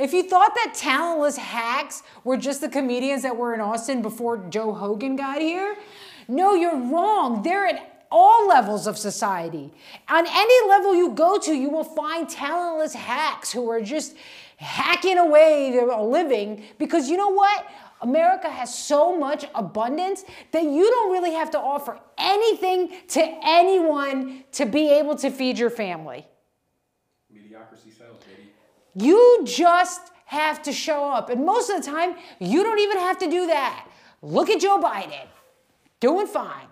If you thought that talentless hacks were just the comedians that were in Austin before Joe Rogan got here, no, you're wrong. They're at all levels of society. On any level you go to, you will find talentless hacks who are just hacking away their living because you know what? America has so much abundance that you don't really have to offer anything to anyone to be able to feed your family. Mediocrity sells, baby. You just have to show up. And most of the time, you don't even have to do that. Look at Joe Biden, doing fine.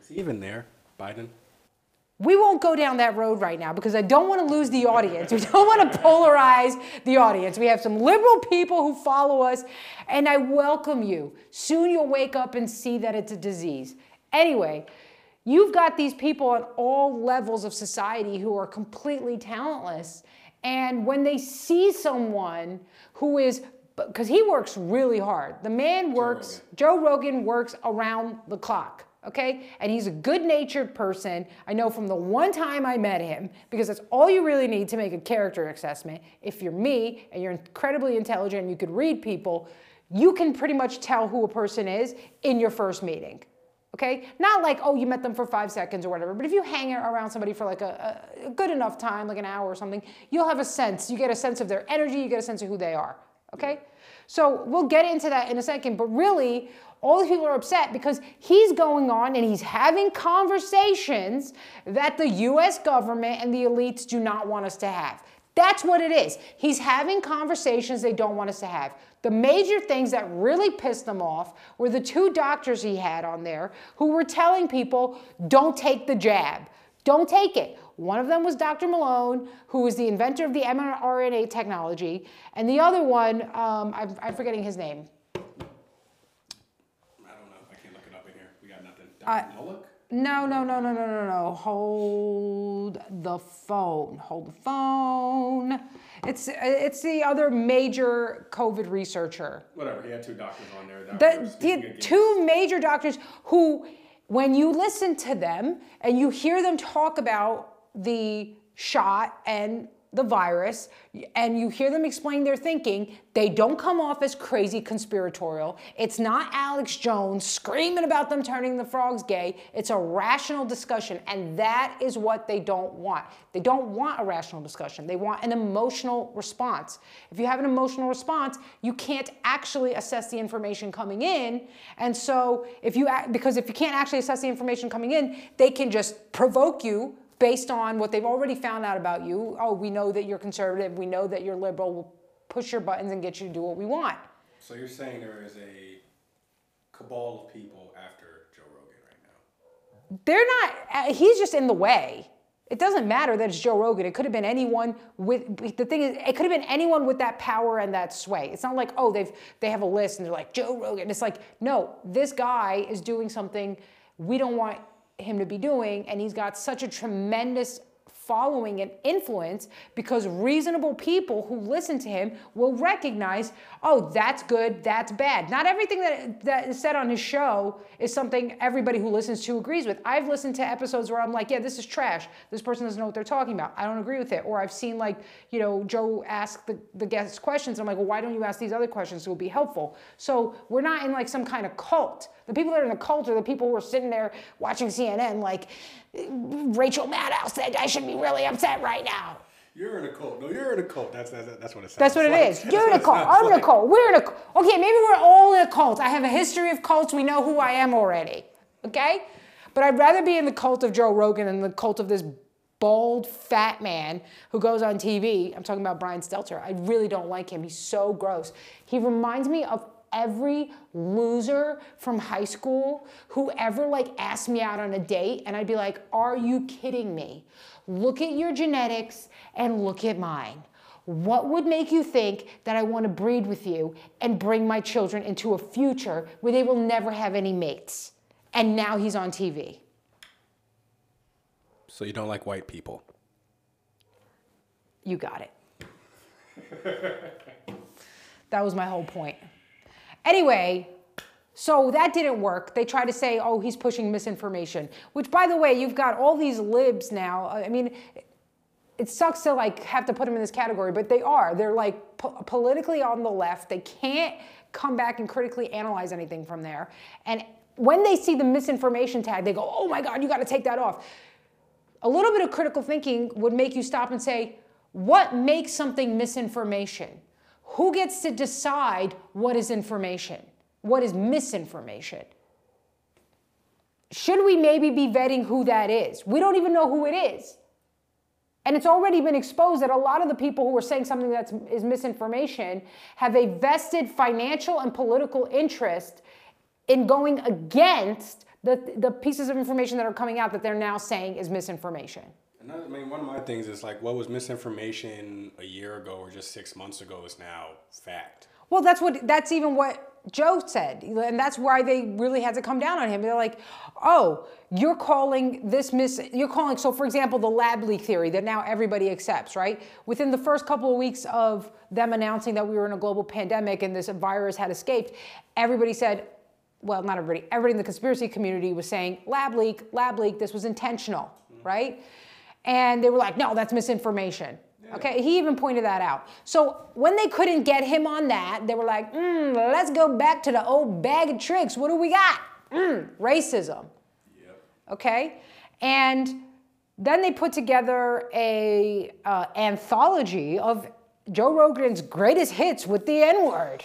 Is he even there, Biden? We won't go down that road right now because I don't want to lose the audience. We don't want to polarize the audience. We have some liberal people who follow us, and I welcome you. Soon you'll wake up and see that it's a disease. Anyway, you've got these people at all levels of society who are completely talentless. And when they see someone who is because he works really hard. The man works, Joe Rogan. Joe Rogan works around the clock okay? And he's a good natured person. I know from the one time I met him, because that's all you really need to make a character assessment. If you're me and you're incredibly intelligent and you could read people, you can pretty much tell who a person is in your first meeting. Okay? Not like, oh, you met them for five seconds or whatever, but if you hang around somebody for like a, a good enough time, like an hour or something, you'll have a sense. You get a sense of their energy, you get a sense of who they are. Okay? So we'll get into that in a second, but really, all these people are upset because he's going on and he's having conversations that the US government and the elites do not want us to have. That's what it is. He's having conversations they don't want us to have. The major things that really pissed them off were the two doctors he had on there who were telling people, don't take the jab. Don't take it. One of them was Dr. Malone, who was the inventor of the mRNA technology, and the other one, um, I'm, I'm forgetting his name. I don't know. I can't look it up in here. We got nothing. Dr. Uh, no, no, no, no, no, no, no. Hold the phone. Hold the phone. It's it's the other major COVID researcher. Whatever. He had two doctors on there. The, he had two major doctors who, when you listen to them and you hear them talk about the shot and the virus and you hear them explain their thinking, they don't come off as crazy conspiratorial. It's not Alex Jones screaming about them turning the frogs gay. It's a rational discussion, and that is what they don't want. They don't want a rational discussion. They want an emotional response. If you have an emotional response, you can't actually assess the information coming in. And so, if you because if you can't actually assess the information coming in, they can just provoke you based on what they've already found out about you. Oh, we know that you're conservative. We know that you're liberal. We'll push your buttons and get you to do what we want. So you're saying there is a cabal of people after Joe Rogan right now? They're not, uh, he's just in the way. It doesn't matter that it's Joe Rogan. It could have been anyone with the thing is it could have been anyone with that power and that sway. It's not like, oh, they've they have a list and they're like Joe Rogan. It's like, no, this guy is doing something we don't want him to be doing, and he's got such a tremendous following and influence because reasonable people who listen to him will recognize, oh, that's good, that's bad. Not everything that, that is said on his show is something everybody who listens to agrees with. I've listened to episodes where I'm like, yeah, this is trash. This person doesn't know what they're talking about. I don't agree with it. Or I've seen like, you know, Joe ask the, the guests questions. I'm like, well, why don't you ask these other questions? It would be helpful. So we're not in like some kind of cult. The people that are in the cult are the people who are sitting there watching CNN like, Rachel Maddow said I should be really upset right now. You're in a cult. No, you're in a cult. That's that's, that's what it sounds That's what like. it is. You're in a cult. I'm in a cult. We're in a cult. Okay, maybe we're all in a cult. I have a history of cults. We know who I am already. Okay? But I'd rather be in the cult of Joe Rogan than the cult of this bald, fat man who goes on TV. I'm talking about Brian Stelter. I really don't like him. He's so gross. He reminds me of every loser from high school who ever like asked me out on a date and I'd be like, "Are you kidding me? Look at your genetics and look at mine." What would make you think that I want to breed with you and bring my children into a future where they will never have any mates? And now he's on TV. So you don't like white people? You got it. that was my whole point. Anyway, so that didn't work. They try to say, oh, he's pushing misinformation, which, by the way, you've got all these libs now. Uh, I mean, it sucks to like have to put them in this category, but they are. They're like po- politically on the left. They can't come back and critically analyze anything from there. And when they see the misinformation tag, they go, "Oh my God, you got to take that off." A little bit of critical thinking would make you stop and say, "What makes something misinformation? Who gets to decide what is information? What is misinformation?" Should we maybe be vetting who that is? We don't even know who it is. And it's already been exposed that a lot of the people who are saying something that is misinformation have a vested financial and political interest in going against the, the pieces of information that are coming out that they're now saying is misinformation. Another, I mean, one of my things is like what was misinformation a year ago or just six months ago is now fact. Well, that's what that's even what Joe said, and that's why they really had to come down on him. They're like, "Oh, you're calling this miss, you're calling so for example, the lab leak theory that now everybody accepts, right? Within the first couple of weeks of them announcing that we were in a global pandemic and this virus had escaped, everybody said, well, not everybody, everybody in the conspiracy community was saying, lab leak, lab leak, this was intentional, right? And they were like, no, that's misinformation. Okay, he even pointed that out. So when they couldn't get him on that, they were like, mm, let's go back to the old bag of tricks. What do we got? Mm, racism. Yep. Okay, and then they put together a uh, anthology of Joe Rogan's greatest hits with the N word.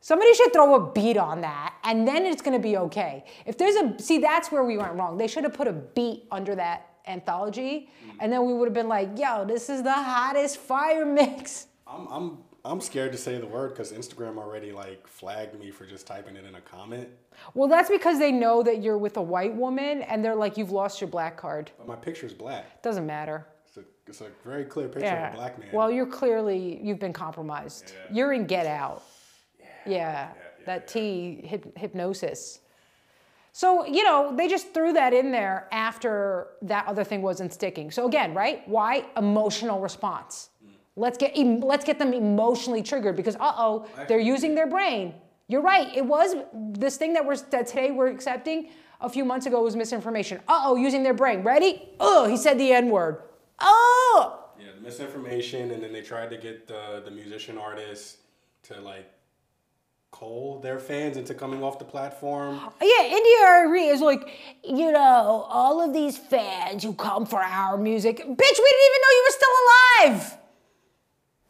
Somebody should throw a beat on that, and then it's going to be okay. If there's a see, that's where we went wrong. They should have put a beat under that anthology, mm-hmm. and then we would have been like, "Yo, this is the hottest fire mix." I'm I'm I'm scared to say the word because Instagram already like flagged me for just typing it in a comment. Well, that's because they know that you're with a white woman, and they're like, "You've lost your black card." But my picture's black. Doesn't matter. It's a, it's a very clear picture of a black man. Well, you're clearly you've been compromised. Yeah. You're in Get Out. yeah, Yeah, yeah, that yeah. T hyp- hypnosis. So, you know, they just threw that in there after that other thing wasn't sticking. So again, right? Why emotional response? Let's get em- let's get them emotionally triggered because uh-oh, they're using their brain. You're right. It was this thing that we're that today we're accepting a few months ago was misinformation. Uh-oh, using their brain. Ready? Oh, he said the N-word. Oh! Yeah, misinformation, and then they tried to get the the musician artist to like coal their fans into coming off the platform. Yeah, India is like, you know, all of these fans who come for our music. Bitch, we didn't even know you were still alive.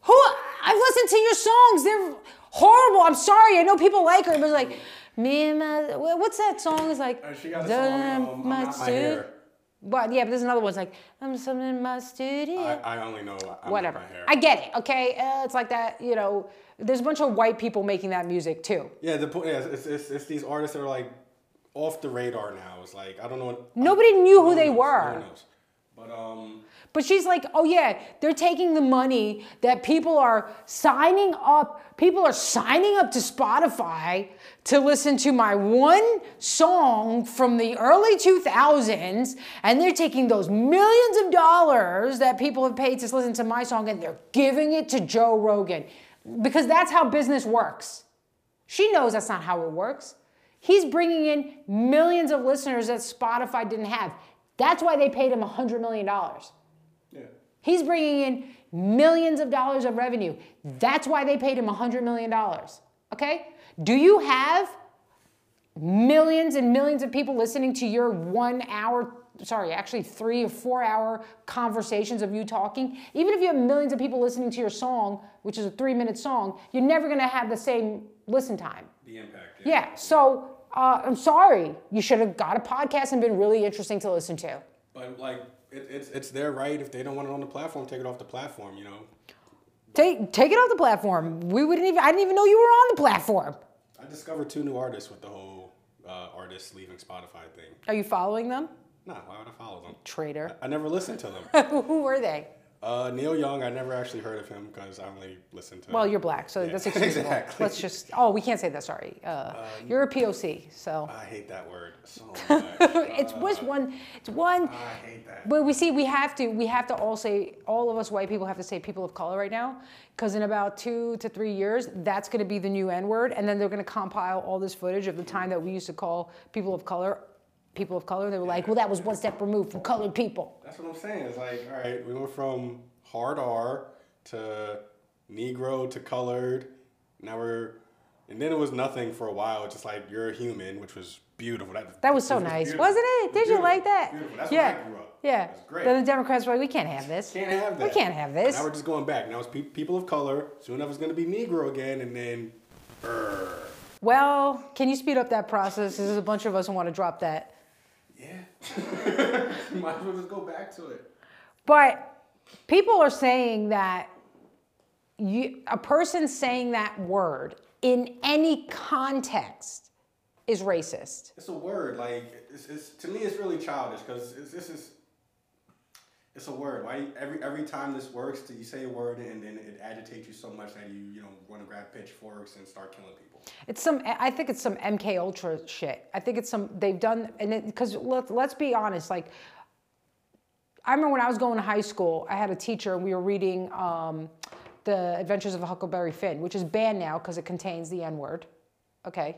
Who? I've listened to your songs. They're horrible. I'm sorry. I know people like her. but like, me and my, what's that song? It's like, Uh, she got a song, um, My Hair. But yeah, but there's another one. It's like, I'm something in my studio I, I only know I'm whatever. My hair. I get it, okay? Uh, it's like that, you know, there's a bunch of white people making that music too. yeah, the point. Yeah, it's, it's, it's these artists that are like off the radar now. It's like I don't know. Nobody knew who no they knows, were. No. But um, But she's like, oh yeah, they're taking the money that people are signing up, people are signing up to Spotify to listen to my one song from the early 2000s, and they're taking those millions of dollars that people have paid to listen to my song and they're giving it to Joe Rogan. Because that's how business works. She knows that's not how it works. He's bringing in millions of listeners that Spotify didn't have. That's why they paid him $100 million. yeah. He's bringing in millions of dollars of revenue. That's why they paid him $100 million. Okay? Do you have millions and millions of people listening to your one hour, sorry, actually three or four hour conversations of you talking? Even if you have millions of people listening to your song, which is a three minute song, you're never gonna have the same listen time. The impact. Yeah, so uh, I'm sorry. You should have got a podcast and been really interesting to listen to. But like, it, it's it's their right if they don't want it on the platform, take it off the platform. You know. Take, take it off the platform. We wouldn't even, I didn't even know you were on the platform. I discovered two new artists with the whole uh, artists leaving Spotify thing. Are you following them? Nah, why would I follow them? Traitor. I never listened to them. Who were they? Uh, Neil Young, I never actually heard of him because I only listened to. Well, you're black, so Yeah, that's excusable. exactly. Let's just, oh, we can't say that, sorry. Uh, you're a POC, so. I hate that word so much. it's was one, it's one, I hate that. but we see, we have to, we have to all say, all of us white people have to say people of color right now, because in about two to three years, that's gonna be the new N word, and then they're gonna compile all this footage of the time that we used to call people of color people of color. They were like, well, that was one step removed from colored people. That's what I'm saying. It's like, all right, we went from hard R to Negro to colored. Now we're, and then it was nothing for a while. Just like you're a human, which was beautiful. That, That was so nice, beautiful. wasn't it? Did you like that? Beautiful. That's yeah. I grew up. Yeah. That's great. Then the Democrats were like, we can't have this. Can't have that. We can't have this. Now we're just going back. Now it's pe- people of color. Soon enough, it's going to be Negro again, and then. Brr. Well, can you speed up that process? There's a bunch of us who want to drop that. Might as well just go back to it. But people are saying that you, a person saying that word in any context is racist. It's a word. Like it's, it's to me, it's really childish because this is. It's a word. Why every every time this works, you say a word and then it agitates you so much that you you know want to grab pitchforks and start killing people. It's some. I think it's some MK Ultra shit. I think it's some. They've done and because let, let's be honest. Like, I remember when I was going to high school, I had a teacher and we were reading um, the Adventures of Huckleberry Finn, which is banned now because it contains the N word. Okay.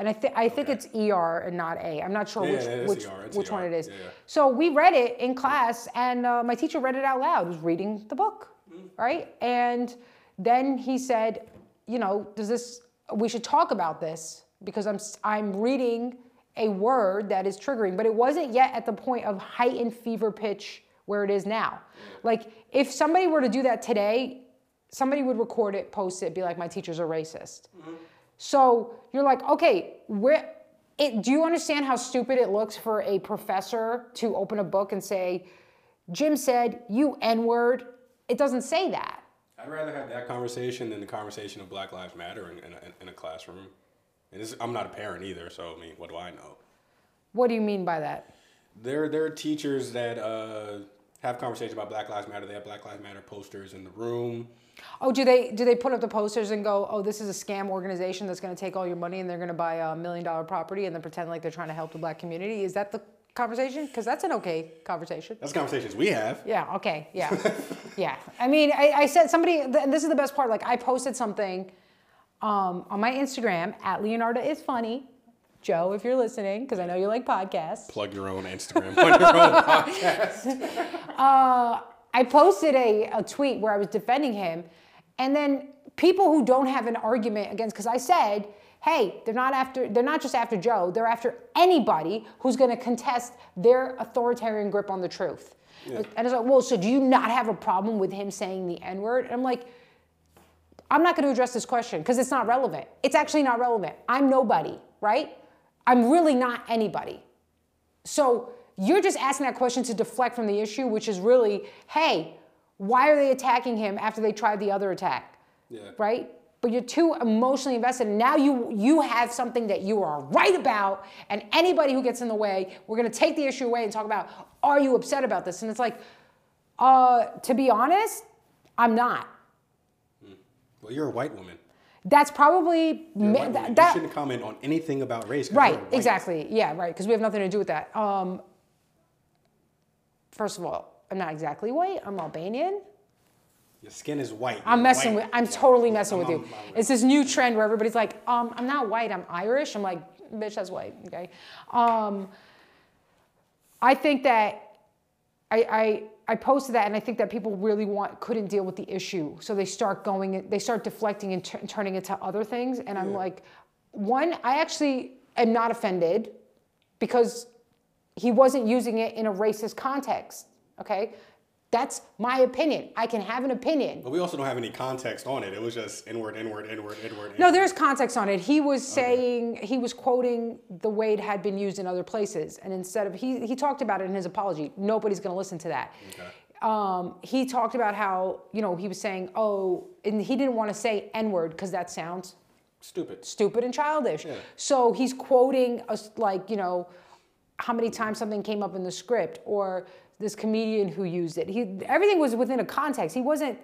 And I, th- I think it's ER and not A. I'm not sure Yeah, which is which, ER, which ER, one it is. yeah, yeah. So we read it in class, and uh, my teacher read it out loud. Was reading the book, Mm. right? And then he said, "You know, does this? We should talk about this because I'm I'm reading a word that is triggering, but it wasn't yet at the point of heightened fever pitch where it is now. Like if somebody were to do that today, somebody would record it, post it, be like, my teachers are racist. So you're like, okay, where? It, do you understand how stupid it looks for a professor to open a book and say, Jim said, you N word? It doesn't say that. I'd rather have that conversation than the conversation of Black Lives Matter in, in, a, in a classroom. And this, I'm not a parent either, so I mean, what do I know? What do you mean by that? There, there are teachers that uh, have conversations about Black Lives Matter. They have Black Lives Matter posters in the room. Oh, do they do they put up the posters and go, oh, this is a scam organization that's going to take all your money and they're going to buy a million dollar property and then pretend like they're trying to help the black community? Is that the conversation? Because that's an okay conversation. That's conversations we have. Yeah. Okay. Yeah. yeah. I mean, I, I said somebody. And this is the best part. Like, I posted something um, on my Instagram at Leonarda is funny. Joe, if you're listening, because I know you like podcasts. Plug your own Instagram plug your own podcast. Uh, I posted a, a tweet where I was defending him, and then people who don't have an argument against, because I said, hey, they're not after, they're not just after Joe, they're after anybody who's going to contest their authoritarian grip on the truth. And it's like, well, so do you not have a problem with him saying the N word? And I'm like, I'm not going to address this question because it's not relevant. It's actually not relevant. I'm nobody, right? I'm really not anybody. So you're just asking that question to deflect from the issue, which is really, hey, why are they attacking him after they tried the other attack? Yeah. Right? But you're too emotionally invested. And now you you have something that you are right about, and anybody who gets in the way, we're gonna take the issue away and talk about, are you upset about this? And it's like, uh, to be honest, I'm not. Well, you're a white woman. That's probably ma- white that, you shouldn't comment on anything about race. right, exactly. Yeah, right. Because we have nothing to do with that. Um, first of all, I'm not exactly white. I'm Albanian. Your skin is white. I'm You're messing white. with. I'm Yeah. totally messing with I'm- you. I'm- I'm- It's this new trend where everybody's like, um, I'm not white. I'm Irish. I'm like, bitch, that's white. Okay. Um, I think that I, I I posted that, and I think that people really want couldn't deal with the issue, so they start going, they start deflecting and tur- turning it to other things. And I'm Yeah. like, one, I actually am not offended because he wasn't using it in a racist context. Okay, that's my opinion. I can have an opinion. But we also don't have any context on it. It was just inward, inward, inward, inward. No, there's context on it. He was saying he was quoting the way it had been used in other places, and instead of he he talked about it in his apology. Nobody's going to listen to that. Okay. Um, he talked about how you know he was saying oh, and he didn't want to say N word because that sounds Stupid. stupid and childish. Yeah. So he's quoting us like you know how many times something came up in the script or this comedian who used it. He everything was within a context. He wasn't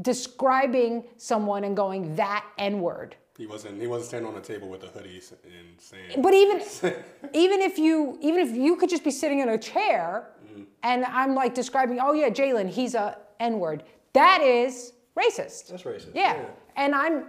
describing someone and going that N word. He wasn't. He wasn't standing on a table with a hoodie and saying. But even even if you even if you could just be sitting in a chair mm-hmm. and I'm like describing, oh yeah, Jalen, he's a N word. That is racist. That's racist. Yeah. Yeah. And I'm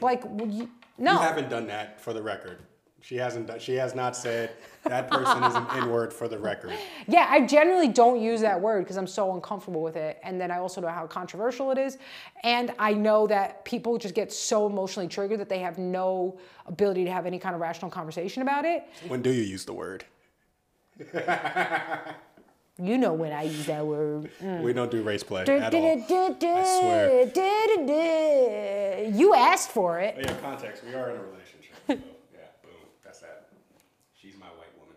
like, well, you- no. You haven't done that for the record. She hasn't. done- She has not said that person is an N word for the record. Yeah, I generally don't use that word because I'm so uncomfortable with it. And then I also know how controversial it is. And I know that people just get so emotionally triggered that they have no ability to have any kind of rational conversation about it. When do you use the word? You know when I use that word. Mm. We don't do race play at all. I swear. You asked for it. But yeah, context. We are in a relationship. So yeah, boom. That's that. She's my white woman.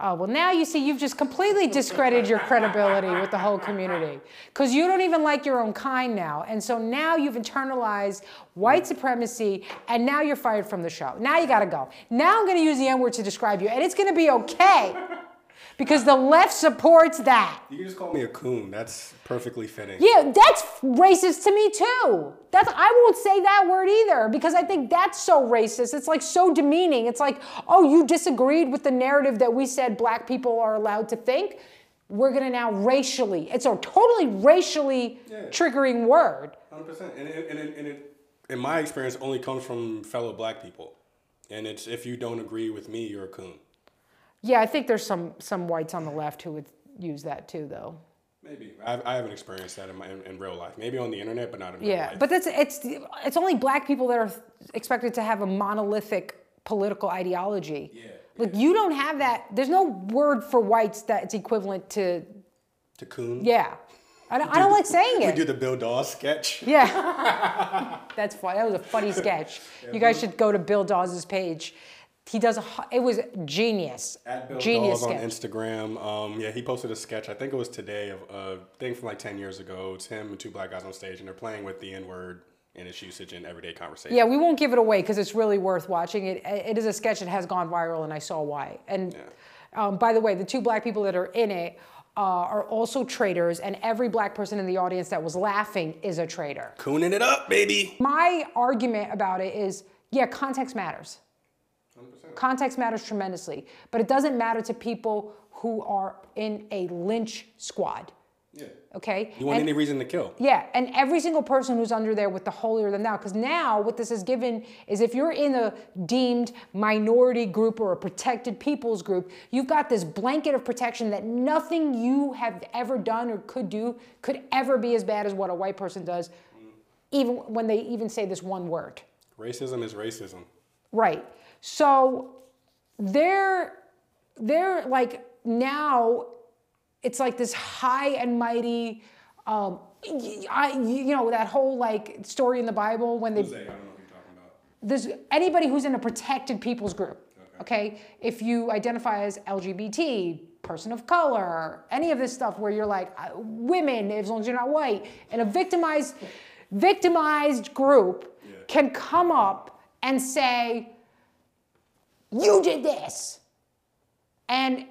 Oh, well, now you see, you've just completely discredited your credibility with the whole community because you don't even like your own kind now. And so now you've internalized white supremacy and now you're fired from the show. Now you got to go. Now I'm going to use the N word to describe you and it's going to be okay because the left supports that. You can just call me a coon. That's perfectly fitting. Yeah, that's racist to me too. That's I won't say that word either because I think that's so racist. It's like so demeaning. It's like, oh, you disagreed with the narrative that we said black people are allowed to think. We're gonna now racially. It's a totally racially Yeah. triggering word. Hundred percent. And it, and, it, and it, in my experience, only comes from fellow black people. And it's if you don't agree with me, you're a coon. Yeah, I think there's some some whites on the left who would use that too, though. Maybe I, I haven't experienced that in, my, in, in real life. Maybe on the internet, but not in real Yeah, life. Yeah, but that's it's it's only black people that are expected to have a monolithic political ideology. Yeah, Like you don't have that. There's no word for whites that's equivalent to to coon. yeah. I don't, I don't like saying it. We do the Bill Dawes sketch. Yeah, that's funny. That was a funny sketch. You guys should go to Bill Dawes' page. He does a. It was genius. At Bill genius Dawes on. Instagram. Um, yeah, he posted a sketch. I think it was today of a thing from like ten years ago. It's him and two black guys on stage, and they're playing with the N word and its usage in everyday conversation. Yeah, we won't give it away because it's really worth watching. It it is a sketch that has gone viral, and I saw why. And um, by the way, the two black people that are in it uh, are also traitors, and every black person in the audience that was laughing is a traitor. Cooning it up, baby. My argument about it is, yeah, context matters. 100%. Context matters tremendously, but it doesn't matter to people who are in a lynch squad. Yeah. Okay. You want And- any reason to kill? Yeah, and every single person who's under there with the holier than thou, because now what this has given is if you're in a deemed minority group or a protected people's group, you've got this blanket of protection that nothing you have ever done or could do could ever be as bad as what a white person does, even when they even say this one word. Racism is racism. Right. So they're they're like now it's like this high and mighty um I, you know that whole like story in the Bible when they Jose, I don't know what you're talking about. there's anybody who's in a protected people's group. Okay. If you identify as LGBT, person of color, any of this stuff where you're like uh, women, as long as you're not white, and a victimized victimized group Yeah. can come up and say, "You did this," and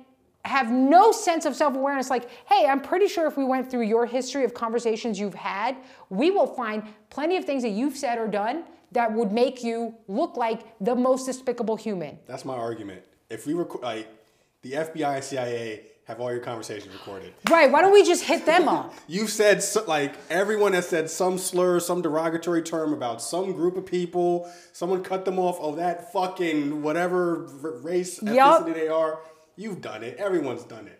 have no sense of self-awareness like hey i'm pretty sure if we went through your history of conversations you've had we will find plenty of things that you've said or done that would make you look like the most despicable human That's my argument. If we record, like, the FBI and CIA have all your conversations recorded. right why don't we just hit them up You've said like everyone has said some slur, some derogatory term about some group of people. Someone cut them off. Oh, that fucking whatever race Yup. ethnicity they are. You've done it. Everyone's done it.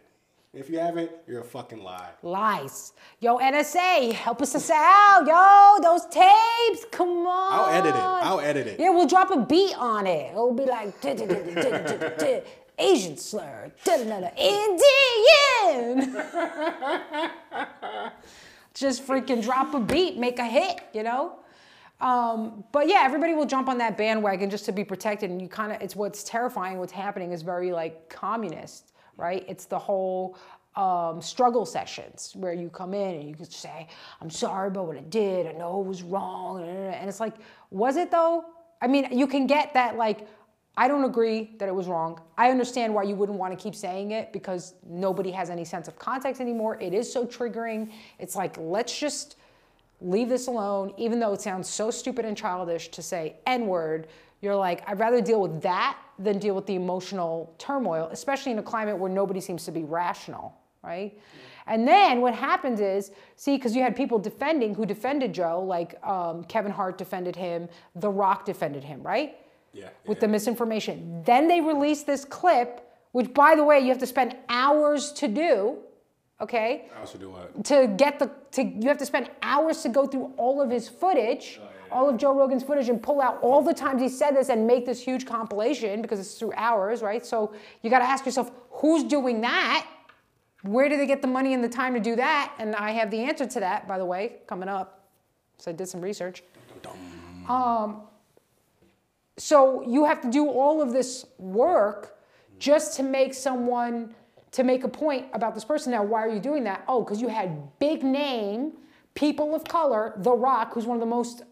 If you haven't, you're a fucking lie. lies yo nsa help us out yo those tapes come on I'll edit it. I'll edit it. yeah we'll drop a beat on it it'll be like asian slur indian just freaking drop a beat, make a hit, you know? Um, but yeah, everybody will jump on that bandwagon just to be protected. And you kind of, it's what's terrifying, what's happening is very like communist, right? It's the whole um, struggle sessions where you come in and you can say, I'm sorry about what I did. I know it was wrong. And it's like, was it though? I mean, you can get that like, I don't agree that it was wrong. I understand why you wouldn't want to keep saying it because nobody has any sense of context anymore. It is so triggering. It's like, let's just leave this alone, even though it sounds so stupid and childish to say N word. You're like, I'd rather deal with that than deal with the emotional turmoil, especially in a climate where nobody seems to be rational, right? And then what happens is, see, because you had people defending who defended Joe, like um, Kevin Hart defended him, The Rock defended him, right? Yeah, with yeah. the misinformation. Then they release this clip, which, by the way, you have to spend hours to do. Okay, I also do what? to get the to you have to spend hours to go through all of his footage, all of Joe Rogan's footage, and pull out all the times he said this and make this huge compilation because it's through hours, right? So you got to ask yourself, who's doing that? Where do they get the money and the time to do that? And I have the answer to that, by the way, coming up. So I did some research. Um, so you have to do all of this work just to make someone to make a point about this person. Now why are you doing that? Oh because you had big name people of color the rock who's one of the most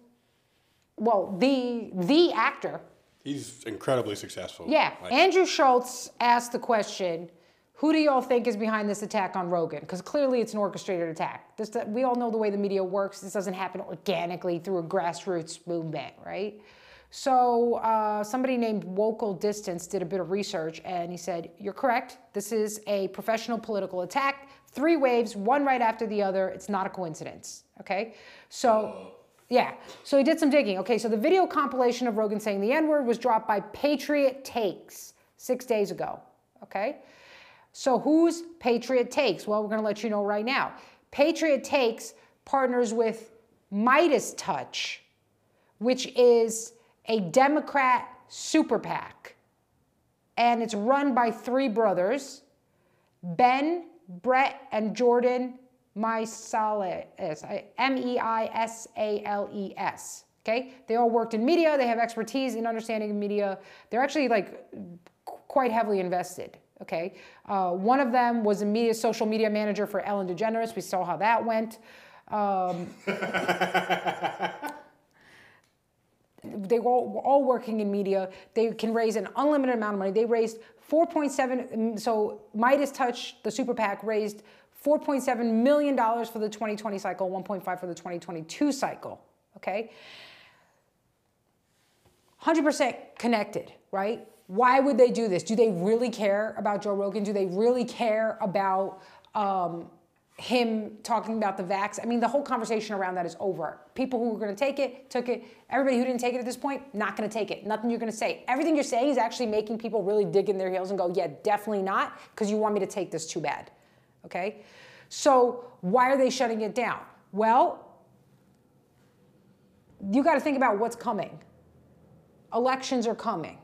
well the the actor. He's incredibly successful. yeah. Like, andrew schulz asked the question who do y'all think is behind this attack on rogan? Because clearly it's an orchestrated attack. This, we all know the way the media works. This doesn't happen organically through a grassroots movement right so uh, somebody named Wokal Distance did a bit of research, and he said, "You're correct. This is a professional political attack. Three waves, one right after the other. It's not a coincidence." Okay, so. Yeah, so he did some digging. Okay, so the video compilation of Rogan saying the N word was dropped by Patriot Takes six days ago. Okay, so who's Patriot Takes? Well, we're going to let you know right now. Patriot Takes partners with Midas Touch, which is a Democrat super PAC. And it's run by three brothers Ben, Brett, and Jordan Meisales. M E I S A L E S. Okay? They all worked in media, they have expertise in understanding media. They're actually like quite heavily invested. Okay, uh, one of them was a media social media manager for Ellen DeGeneres. We saw how that went. Um, they were all, were all working in media. They can raise an unlimited amount of money. They raised 4.7. mm, So Midas Touch, the super PAC, raised 4.7 million dollars for the 2020 cycle, 1.5 for the 2022 cycle. Okay. 100% connected, right? Why would they do this? Do they really care about Joe Rogan? Do they really care about um, him talking about the vax? I mean, the whole conversation around that is over. People who were going to take it took it. Everybody who didn't take it at this point, not going to take it. Nothing you're going to say. Everything you're saying is actually making people really dig in their heels and go, yeah, definitely not, because you want me to take this too bad. Okay? So why are they shutting it down? Well, you got to think about what's coming elections are coming.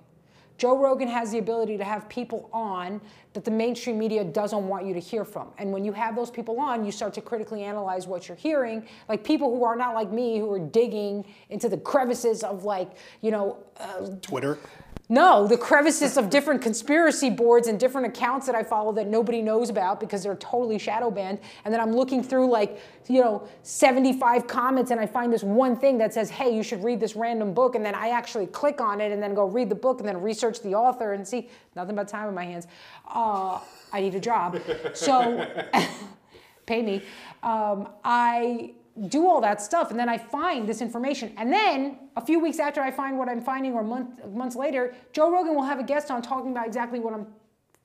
Joe Rogan has the ability to have people on that the mainstream media doesn't want you to hear from. And when you have those people on, you start to critically analyze what you're hearing. Like people who are not like me, who are digging into the crevices of like, you know, uh, Twitter. No, the crevices of different conspiracy boards and different accounts that I follow that nobody knows about because they're totally shadow banned. And then I'm looking through like, you know, 75 comments and I find this one thing that says, hey, you should read this random book. And then I actually click on it and then go read the book and then research the author and see nothing but time in my hands. Uh, I need a job. So pay me. Um, I do all that stuff and then I find this information. And then a few weeks after I find what I'm finding or month, months later, Joe Rogan will have a guest on talking about exactly what I'm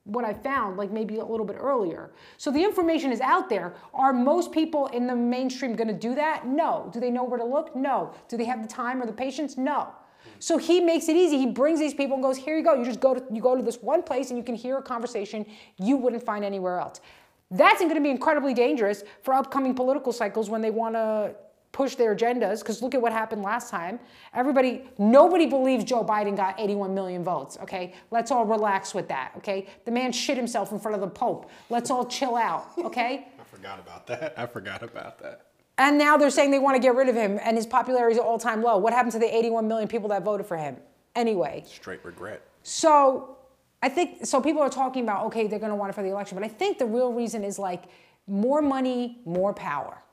what I found, like maybe a little bit earlier. So the information is out there. Are most people in the mainstream going to do that? No. Do they know where to look? No. Do they have the time or the patience? No. So he makes it easy. He brings these people and goes, "Here you go. You just go to you go to this one place and you can hear a conversation you wouldn't find anywhere else." That's going to be incredibly dangerous for upcoming political cycles when they want to push their agendas. Because look at what happened last time. Everybody, nobody believes Joe Biden got 81 million votes. Okay, let's all relax with that. Okay, the man shit himself in front of the Pope. Let's all chill out. Okay. I forgot about that. I forgot about that. And now they're saying they want to get rid of him, and his popularity is at all time low. What happened to the 81 million people that voted for him? Anyway, Straight regret. so I think so. People are talking about okay, they're going to want it for the election, but I think the real reason is like more money, more power.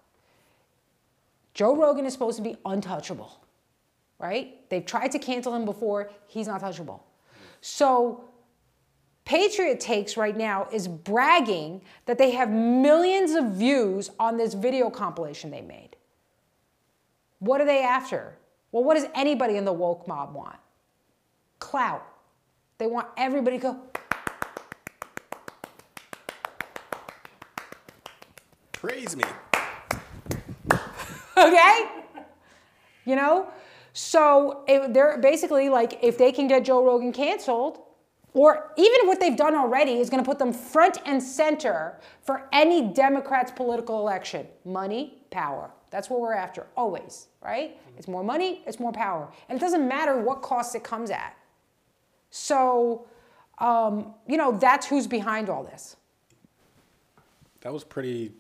Joe Rogan is supposed to be untouchable, right? They've tried to cancel him before. He's not touchable. So Patriot Takes right now is bragging that they have millions of views on this video compilation they made. What are they after? Well, what does anybody in the woke mob want? Clout. They want everybody to go, Praise me. okay? You know? So it, they're basically like, if they can get Joe Rogan canceled, or even what they've done already is going to put them front and center for any Democrat's political election. Money, power. That's what we're after, always, right? It's more money, it's more power. And it doesn't matter what cost it comes at. So, um, you know, that's who's behind all this. That was pretty.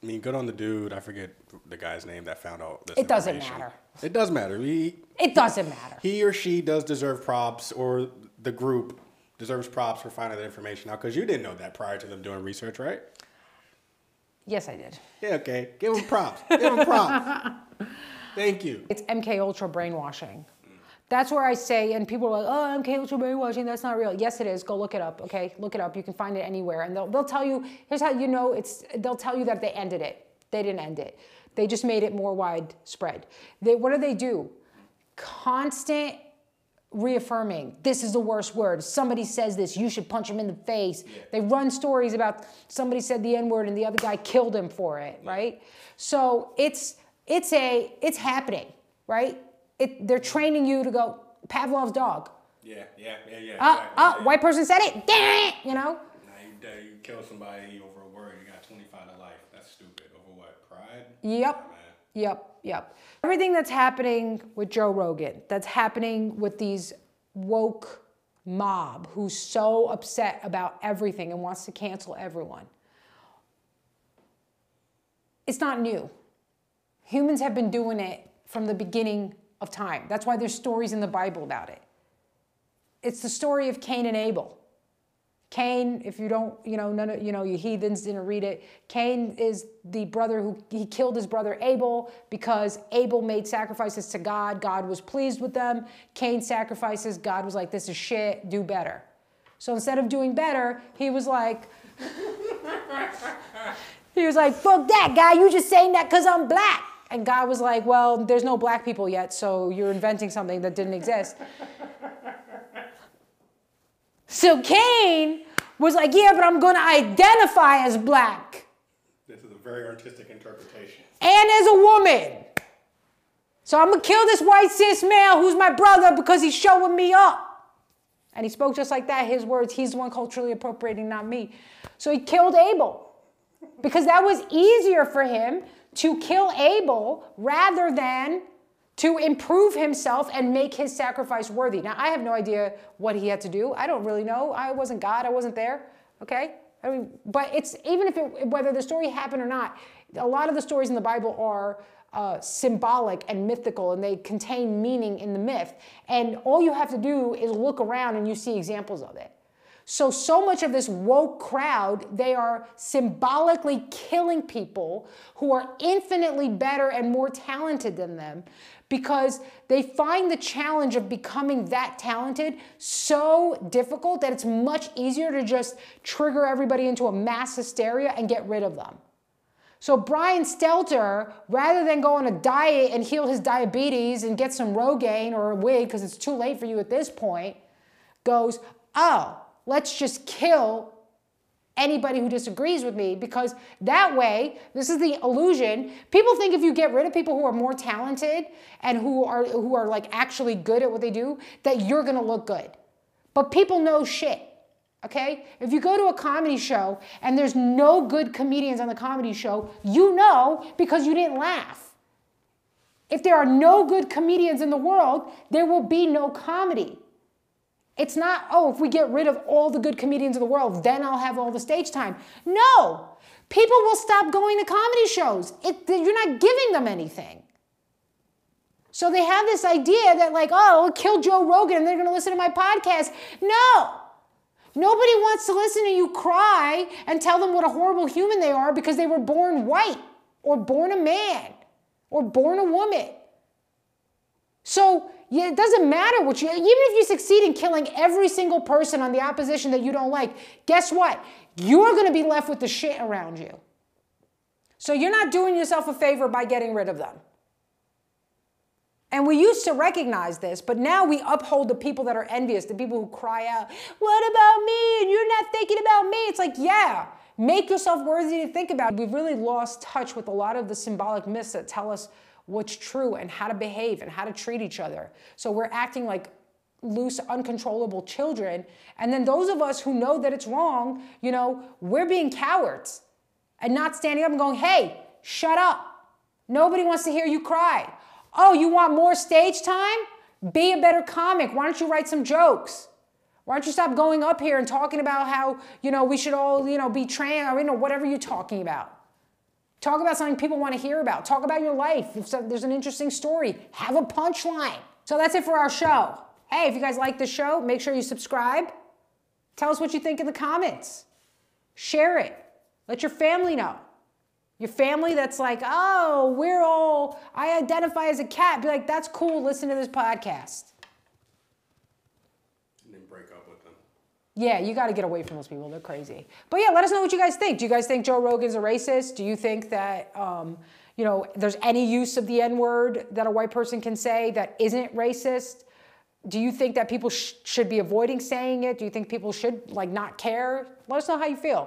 I mean, good on the dude. I forget the guy's name that found out this. It doesn't matter. It does matter. He, It doesn't matter. he or she does deserve props, or the group deserves props for finding that information out because you didn't know that prior to them doing research, right? Yes, I did. Yeah, okay. Give them props. Give them props. Thank you. It's MK Ultra brainwashing. That's where I say, and people are like, oh, MK Ultra brainwashing, that's not real. Yes, it is. Go look it up, okay? Look it up. You can find it anywhere. And they'll, they'll tell you, here's how you know it's, they'll tell you that they ended it. They didn't end it. They just made it more widespread. They, what do they do? Constant reaffirming this is the worst word somebody says this you should punch him in the face they run stories about somebody said the n word and the other guy killed him for it right so it's it's a it's happening right it, they're training you to go pavlov's dog Yeah, yeah, yeah, yeah. uh, exactly, uh, yeah. white person said it damn it you know Now you, you kill somebody over a word, you got 25 to life. That's stupid. Over what? Pride? Yep. Man. Yep. Yep. Everything that's happening with Joe Rogan, that's happening with these woke mob who's so upset about everything and wants to cancel everyone. It's not new. Humans have been doing it from the beginning of time. That's why there's stories in the Bible about it. It's the story of Cain and Abel. Cain, if you don't, you know, none of, you know, you heathens didn't read it. Cain is the brother who he killed his brother Abel because Abel made sacrifices to God. God was pleased with them. Cain sacrifices. God was like, this is shit, do better. So instead of doing better, he was like, he was like, fuck that guy, you just saying that because I'm black. And God was like, well, there's no black people yet, so you're inventing something that didn't exist. So Cain was like, yeah, but I'm going to identify as black This is a very artistic interpretation. and as a woman. So I'm going to kill this white cis male who's my brother because he's showing me up. And he spoke just like that. His words, he's the one culturally appropriating, not me. So he killed Abel because that was easier for him to kill Abel rather than to improve himself and make his sacrifice worthy. Now, I have no idea what he had to do. I don't really know. I wasn't God. I wasn't there. Okay? I mean, but it's even if it, whether the story happened or not, a lot of the stories in the Bible are uh, symbolic and mythical, and they contain meaning in the myth. And all you have to do is look around and you see examples of it. So, so much of this woke crowd, they are symbolically killing people who are infinitely better and more talented than them because they find the challenge of becoming that talented so difficult that it's much easier to just trigger everybody into a mass hysteria and get rid of them. So Brian Stelter, rather than go on a diet and heal his diabetes and get some Rogaine or a wig because it's too late for you at this point, goes, oh, let's just kill anybody who disagrees with me because that way this is the illusion. People think if you get rid of people who are more talented and who are who are like actually good at what they do that you're to look good. But people know shit okay? If you go to a comedy show and there's no good comedians on the comedy show you know because you didn't laugh. If there are no good comedians in the world there will be no comedy it's not, oh, if we get rid of all the good comedians in the world, then I'll have all the stage time. No, people will stop going to comedy shows. It, you're not giving them anything. So they have this idea that, like, oh, I'll kill Joe Rogan and they're going to listen to my podcast. No. Nobody wants to listen to you cry and tell them what a horrible human they are because they were born white or born a man or born a woman. So yeah, it doesn't matter what you, even if you succeed in killing every single person on the opposition that you don't like, guess what? You're going to be left with the shit around you. So you're not doing yourself a favor by getting rid of them. And we used to recognize this, but now we uphold the people that are envious, the people who cry out, What about me? And you're not thinking about me. It's like, yeah, make yourself worthy to think about. We've really lost touch with a lot of the symbolic myths that tell us what's true and how to behave and how to treat each other. So we're acting like loose, uncontrollable children. And then those of us who know that it's wrong, you know, we're being cowards and not standing up and going, hey, shut up. Nobody wants to hear you cry. Oh, you want more stage time? Be a better comic. Why don't you write some jokes? Why don't you stop going up here and talking about how, you know, we should all, you know, be trans or, you know, whatever you're talking about. Talk about something people want to hear about. Talk about your life. If there's an interesting story, have a punchline. So that's it for our show. Hey, if you guys like the show, make sure you subscribe. Tell us what you think in the comments. Share it. Let your family know. Your family that's like, oh, we're all, I identify as a cat. Be like, that's cool. Listen to this podcast. And then break up with them. Yeah, you got to get away from those people. They're crazy. But yeah, let us know what you guys think. Do you guys think Joe Rogan's a racist? Do you think that, um, you know, there's any use of the N word that a white person can say that isn't racist? Do you think that people sh- should be avoiding saying it? Do you think people should like not care? Let us know how you feel.